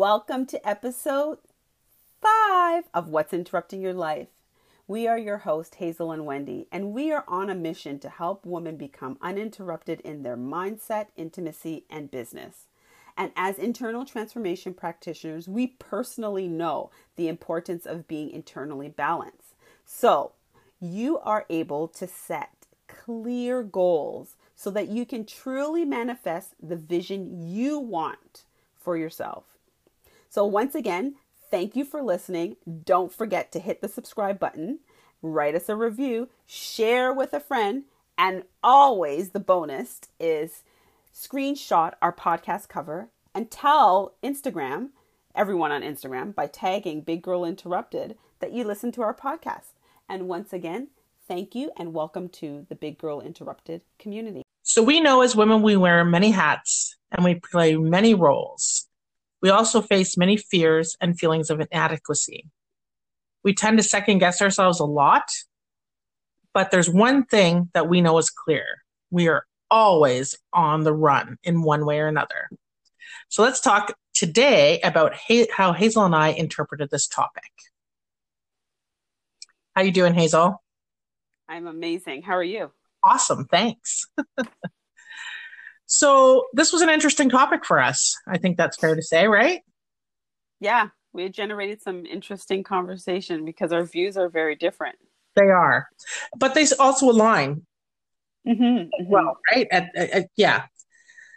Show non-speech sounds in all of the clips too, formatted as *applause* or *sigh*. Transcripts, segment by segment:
Welcome to episode five of What's Interrupting Your Life. We are your host, Hazel and Wendy, and we are on a mission to help women become uninterrupted in their mindset, intimacy, and business. And as internal transformation practitioners, we personally know the importance of being internally balanced. So you are able to set clear goals so that you can truly manifest the vision you want for yourself. So, once again, thank you for listening. Don't forget to hit the subscribe button, write us a review, share with a friend, and always the bonus is screenshot our podcast cover and tell Instagram, everyone on Instagram, by tagging Big Girl Interrupted that you listen to our podcast. And once again, thank you and welcome to the Big Girl Interrupted community. So, we know as women we wear many hats and we play many roles. We also face many fears and feelings of inadequacy. We tend to second guess ourselves a lot, but there's one thing that we know is clear. We are always on the run in one way or another. So let's talk today about how Hazel and I interpreted this topic. How are you doing, Hazel? I'm amazing. How are you? Awesome, thanks. *laughs* So this was an interesting topic for us. I think that's fair to say, right? Yeah, we generated some interesting conversation because our views are very different. They are, but they also align. Mm-hmm, mm-hmm. Well, right? At, at, at, yeah.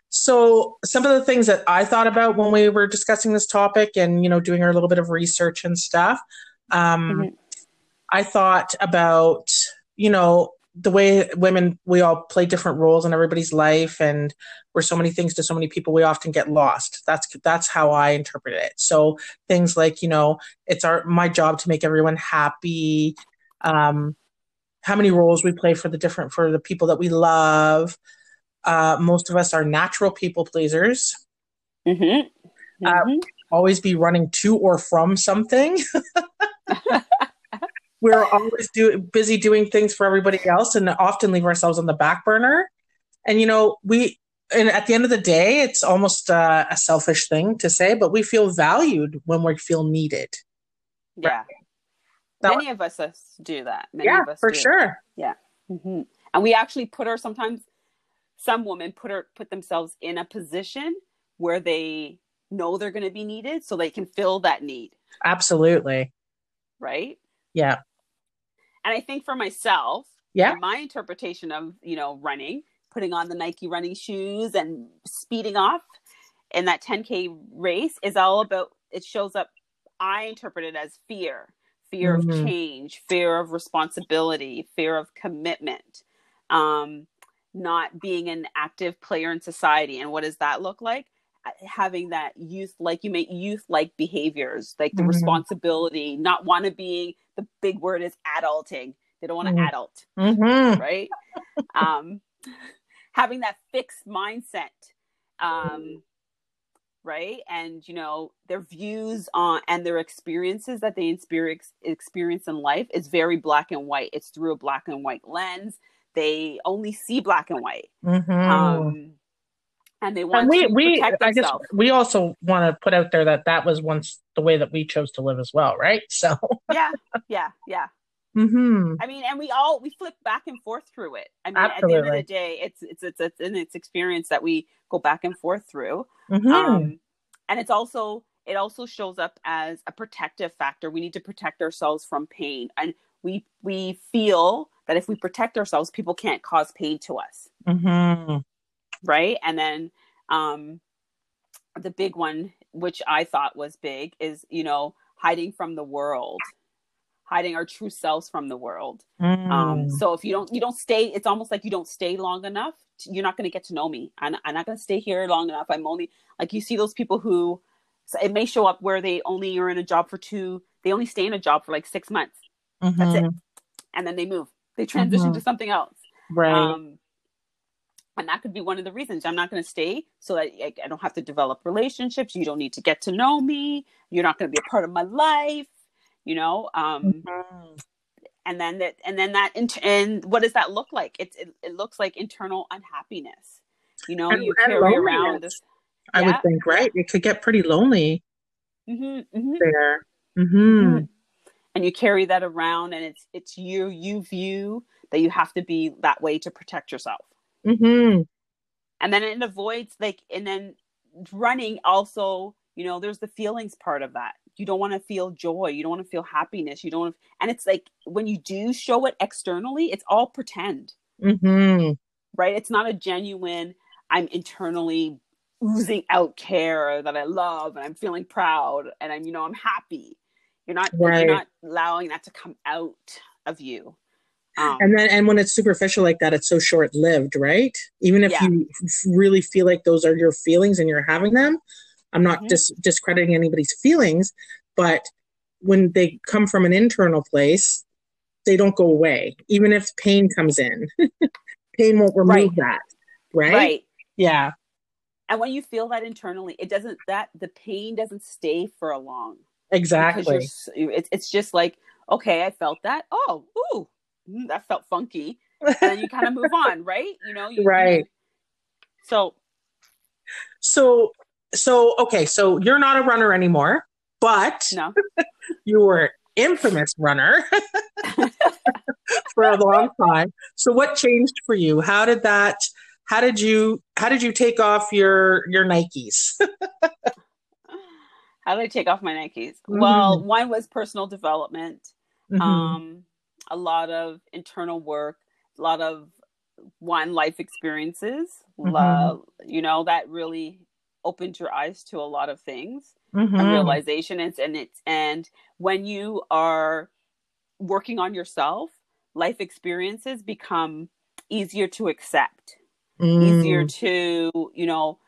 So some of the things that I thought about when we were discussing this topic and you know doing our little bit of research and stuff, um, mm-hmm. I thought about you know the way women we all play different roles in everybody's life and we're so many things to so many people we often get lost. That's that's how i interpret it. So things like you know it's our my job to make everyone happy. Um how many roles we play for the different for the people that we love. Uh most of us are natural people pleasers. Mm-hmm. Uh, mm-hmm. Uh, always be running to or from something *laughs* *laughs* we're always do, busy doing things for everybody else and often leave ourselves on the back burner. And, you know, we, and at the end of the day, it's almost uh, a selfish thing to say, but we feel valued when we feel needed. Yeah. Right? Many of us do that. Many yeah, for sure. That. Yeah. Mm-hmm. And we actually put her sometimes, some women put her, put themselves in a position where they know they're going to be needed so they can fill that need. Absolutely. Right? Yeah. And I think for myself, yeah, my interpretation of you know running, putting on the Nike running shoes and speeding off in that 10k race is all about. It shows up. I interpret it as fear, fear mm-hmm. of change, fear of responsibility, fear of commitment, um, not being an active player in society. And what does that look like? Having that youth like you make youth like behaviors like the mm-hmm. responsibility not want to be the big word is adulting they don't want to mm-hmm. adult mm-hmm. right um *laughs* having that fixed mindset um right and you know their views on and their experiences that they experience experience in life is very black and white it's through a black and white lens they only see black and white mm-hmm. um and they want and we, to we, protect I guess we also want to put out there that that was once the way that we chose to live as well, right? So *laughs* yeah, yeah, yeah. Mm-hmm. I mean, and we all we flip back and forth through it. I mean, Absolutely. at the end of the day, it's it's it's it's an it's experience that we go back and forth through. Mm-hmm. Um, and it's also it also shows up as a protective factor. We need to protect ourselves from pain, and we we feel that if we protect ourselves, people can't cause pain to us. Mm-hmm right? And then um, the big one, which I thought was big, is you know hiding from the world, hiding our true selves from the world. Mm. Um, so if you don't you don't stay, it's almost like you don't stay long enough. You're not going to get to know me. I'm, I'm not going to stay here long enough. I'm only like you see those people who so it may show up where they only are in a job for two. They only stay in a job for like six months. Mm-hmm. That's it, and then they move. They transition mm-hmm. to something else. Right. Um, and that could be one of the reasons i'm not going to stay so that I, I, don't have to develop relationships you don't need to get to know me you're not going to be a part of my life you know um mm-hmm. and then that and then that and what does that look like it, it, it looks like internal unhappiness you know and, you carry around this i would think right it could get pretty lonely mm-hmm, mm-hmm. there. Mm-hmm. And you carry that around, and it's it's you. You view that you have to be that way to protect yourself. Mm-hmm. And then it avoids like, and then running also. You know, there's the feelings part of that. You don't want to feel joy. You don't want to feel happiness. You don't. And it's like when you do show it externally, it's all pretend. Mm-hmm. Right? It's not a genuine. I'm internally oozing out care that I love and I'm feeling proud and I'm, you know, I'm happy. You're not right. you're not allowing that to come out of you. Um, and then and when it's superficial like that, it's so short lived, right? Even if yeah. you really feel like those are your feelings and you're having them, I'm not mm-hmm. dis- discrediting anybody's feelings, but when they come from an internal place, they don't go away. Even if pain comes in, *laughs* pain won't remove right. that, right? Right. Yeah and when you feel that internally it doesn't that the pain doesn't stay for a long exactly it's, it's just like okay i felt that oh ooh mm, that felt funky *laughs* and then you kind of move on right you know you, right you, so so so okay so you're not a runner anymore but no *laughs* you were infamous runner *laughs* for a long time so what changed for you how did that how did you how did you take off your your Nikes? how did I take off my Nikes? Mm-hmm. Well, one was personal development, mm-hmm. um, a lot of internal work, a lot of one life experiences. Mm-hmm. Uh, you know that really opened your eyes to a lot of things mm-hmm. and realization. And, and it's and when you are working on yourself, life experiences become easier to accept mm. easier to you know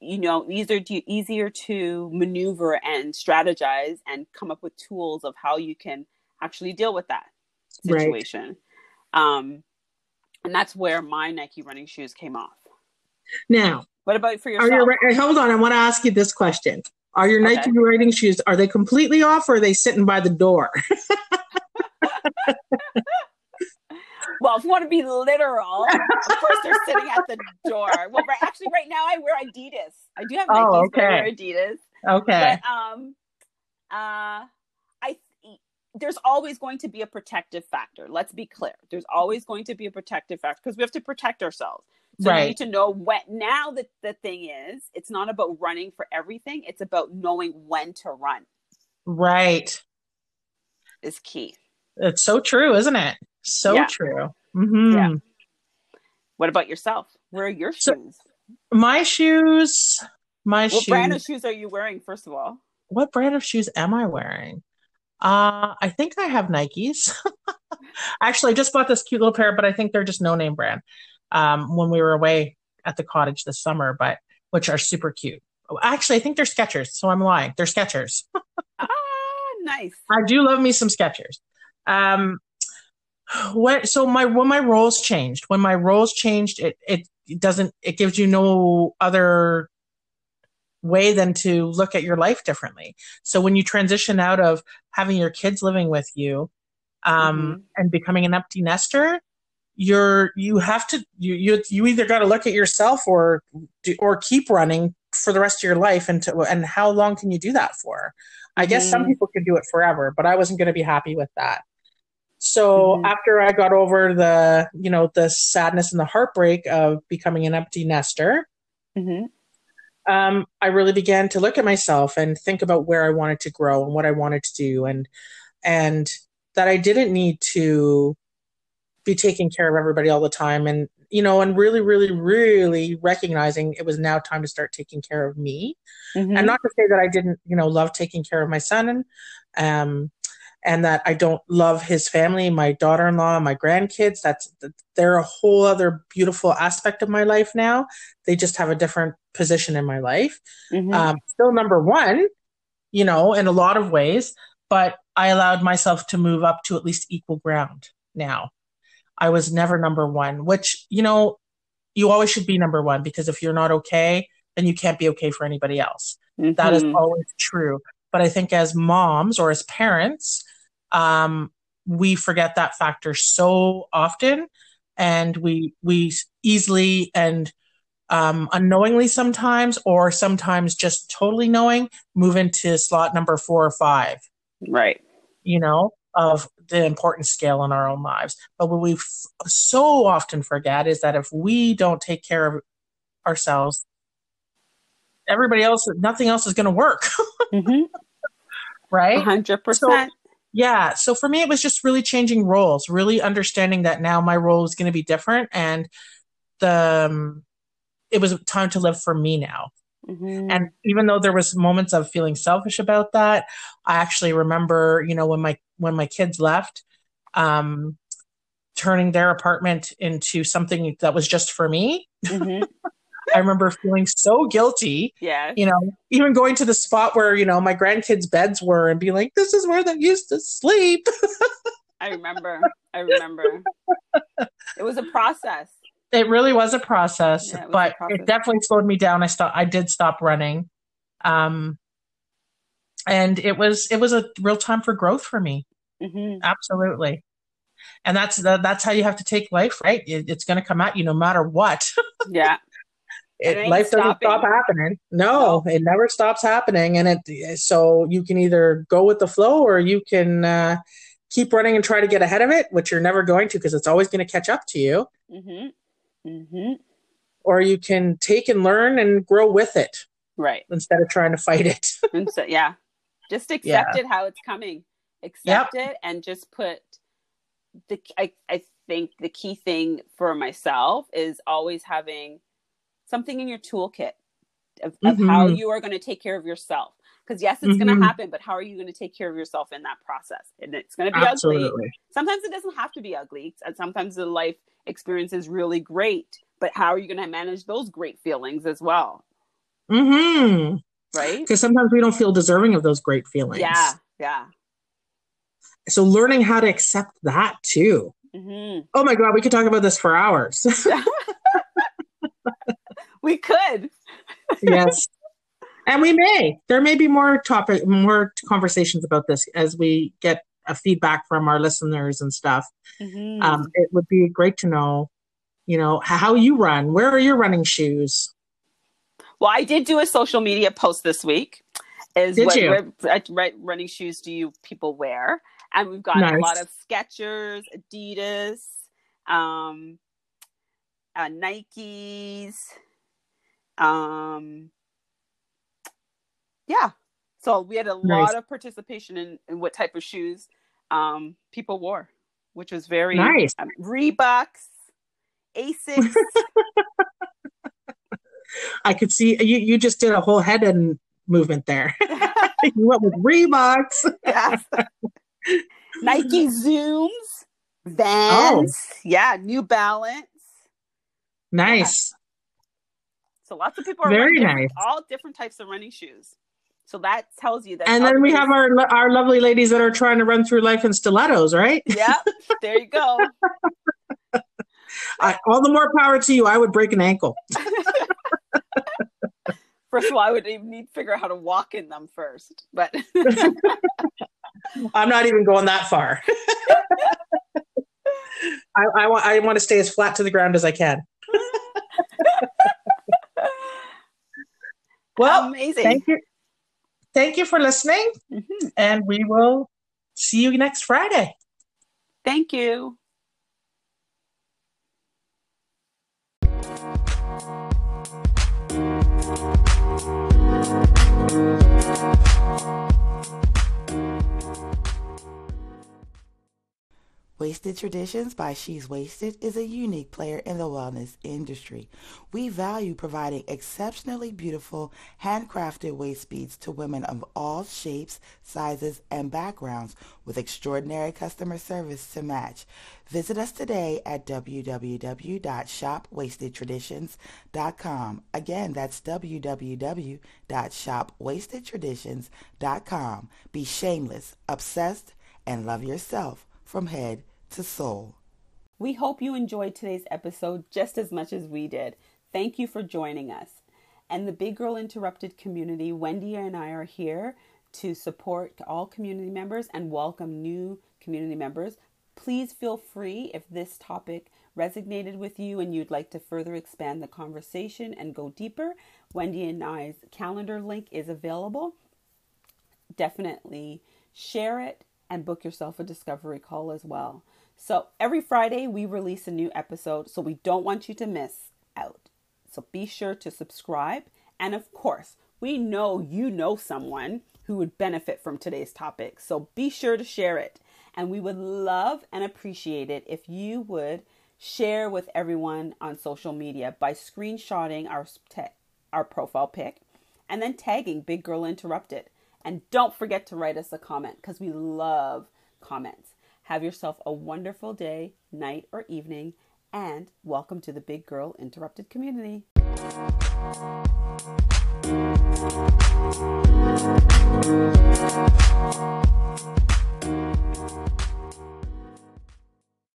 you know easier to easier to maneuver and strategize and come up with tools of how you can actually deal with that situation right. um and that's where my nike running shoes came off now what about for yourself your, hold on i want to ask you this question are your okay. nike running shoes are they completely off or are they sitting by the door *laughs* well, if you want to be literal, of course they're sitting at the door. Well, right, actually, right now I wear Adidas. I do have Nikes, oh, okay. but I wear Adidas. Okay. But um, uh, there's always going to be a protective factor. Let's be clear. There's always going to be a protective factor because we have to protect ourselves. So right. you need to know when. Now that the thing is, it's not about running for everything. It's about knowing when to run. Right. Is key. It's so true, isn't it? So yeah. true. Mm-hmm. Yeah. What about yourself? Where are your so, shoes? My shoes. My what shoes. brand of shoes are you wearing? First of all, what brand of shoes am I wearing? Uh, I think I have Nikes. *laughs* Actually, I just bought this cute little pair, but I think they're just no name brand. Um, when we were away at the cottage this summer, but which are super cute. Actually, I think they're Skechers, so I'm lying. They're Skechers. *laughs* ah, nice. I do love me some Skechers. Um, when so my when my roles changed when my roles changed it it doesn't it gives you no other way than to look at your life differently so when you transition out of having your kids living with you um mm-hmm. and becoming an empty nester you're you have to you you, you either got to look at yourself or or keep running for the rest of your life and to, and how long can you do that for i mm-hmm. guess some mm-hmm. people can do it forever but i wasn't going to be happy with that so mm-hmm. after I got over the, you know, the sadness and the heartbreak of becoming an empty nester, mm-hmm. Um, I really began to look at myself and think about where I wanted to grow and what I wanted to do, and and that I didn't need to be taking care of everybody all the time, and you know, and really, really, really recognizing it was now time to start taking care of me, mm-hmm. and not to say that I didn't, you know, love taking care of my son and. Um, and that I don't love his family, my daughter-in-law, my grandkids. That's they're a whole other beautiful aspect of my life now. They just have a different position in my life. Mm-hmm. Um, still number one, you know, in a lot of ways, but I allowed myself to move up to at least equal ground now. I was never number one, which, you know, you always should be number one because if you're not okay, then you can't be okay for anybody else. Mm-hmm. That is mm-hmm. always true. But I think as moms or as parents, um, we forget that factor so often and we we easily and um, unknowingly sometimes, or sometimes just totally knowing, move into slot number four or five. Right. You know, of the important scale in our own lives. But what we f- so often forget is that if we don't take care of ourselves, everybody else, nothing else is going to work. *laughs* mm-hmm. Right? 100%. So, yeah. So for me, it was just really changing roles, really understanding that now my role is going to be different. And the, um, it was time to live for me now. Mm-hmm. And even though there was moments of feeling selfish about that, I actually remember, you know, when my when my kids left, um, turning their apartment into something that was just for me. Mm-hmm. *laughs* I remember feeling so guilty. Yeah. You know, even going to the spot where, you know, my grandkids' beds were and being like, this is where they used to sleep. *laughs* I remember. I remember. it was a process. It really was a process, yeah, it but a process. it definitely slowed me down. I stopped, I did stop running. Um, and it was, it was a real time for growth for me. Mm-hmm. Absolutely. And that's, that's how you have to take life, right? It, it's going to come at you no matter what. *laughs* yeah. It, life doesn't stop happening. No, no, it never stops happening. And it, so you can either go with the flow or you can, uh, keep running and try to get ahead of it, which you're never going to because it's always going to catch up to you. Mm-hmm. Mm-hmm. Or you can take and learn and grow with it. Right. Instead of trying to fight it. *laughs* so, yeah. Just accept yeah. it how it's coming. Accept yep. it and just put the I, I think the key thing for myself is always having something in your toolkit of, of mm-hmm. how you are going to take care of yourself. Because yes, it's mm-hmm. going to happen, but how are you going to take care of yourself in that process? And it's going to be Absolutely. ugly. Sometimes it doesn't have to be ugly. And sometimes the life experience is really great, but how are you going to manage those great feelings as well? Hmm. Right. Because sometimes we don't feel deserving of those great feelings. Yeah. Yeah. So learning how to accept that too. Mm-hmm. Oh my God, we could talk about this for hours. *laughs* *laughs* we could. yes. And we may. There may be more topic, more conversations about this as we get a feedback from our listeners and stuff. Mm-hmm. Um, it would be great to know, you know, how you run. Where are your running shoes? Well, I did do a social media post this week. Is did what, you? Running shoes do you people wear? And we've got nice. a lot of Skechers, Adidas, um, uh, Nikes. Um, yeah, so we had a nice. lot of participation in, in what type of shoes um, people wore, which was very nice. Um, Reeboks, Asics. *laughs* I could see you. You just did a whole head and movement there. *laughs* you went with Reeboks. yes. Nike *laughs* Zooms, Vans. Oh. Yeah, New Balance. Nice. So lots of people are very nice. All different types of running shoes. So that tells you that. And then we have our our lovely ladies that are trying to run through life in stilettos, right? Yeah, there you go. *laughs* I, all the more power to you. I would break an ankle. *laughs* first of all, I would even need to figure out how to walk in them first. But *laughs* I'm not even going that far. I, I want I want to stay as flat to the ground as I can. Well, amazing. Thank you thank you for listening. Mm-hmm. And we will see you next Friday. Thank you. Wasted Traditions by She's Wasted is a unique player in the wellness industry. We value providing exceptionally beautiful, handcrafted waist beads to women of all shapes, sizes, and backgrounds with extraordinary customer service to match. Visit us today at www.shopwastedtraditions.com. Again, that's www.shopwastedtraditions.com. Be shameless, obsessed, and love yourself from head to soul. We hope you enjoyed today's episode just as much as we did. Thank you for joining us. And the Big Girl Interrupted community, Wendy and I are here to support all community members and welcome new community members Please feel free if this topic resonated with you and you'd like to further expand the conversation and go deeper. Wendy and I's calendar link is available. Definitely share it and book yourself a discovery call as well. So every Friday we release a new episode, so we don't want you to miss out. So be sure to subscribe. And of course, we know you know someone who would benefit from today's topic. So be sure to share it. And we would love and appreciate it if you would share with everyone on social media by screenshotting our, te- our profile pic and then tagging Big Girl Interrupted. And don't forget to write us a comment because we love comments. Have yourself a wonderful day, night, or evening, and welcome to the Big Girl Interrupted community.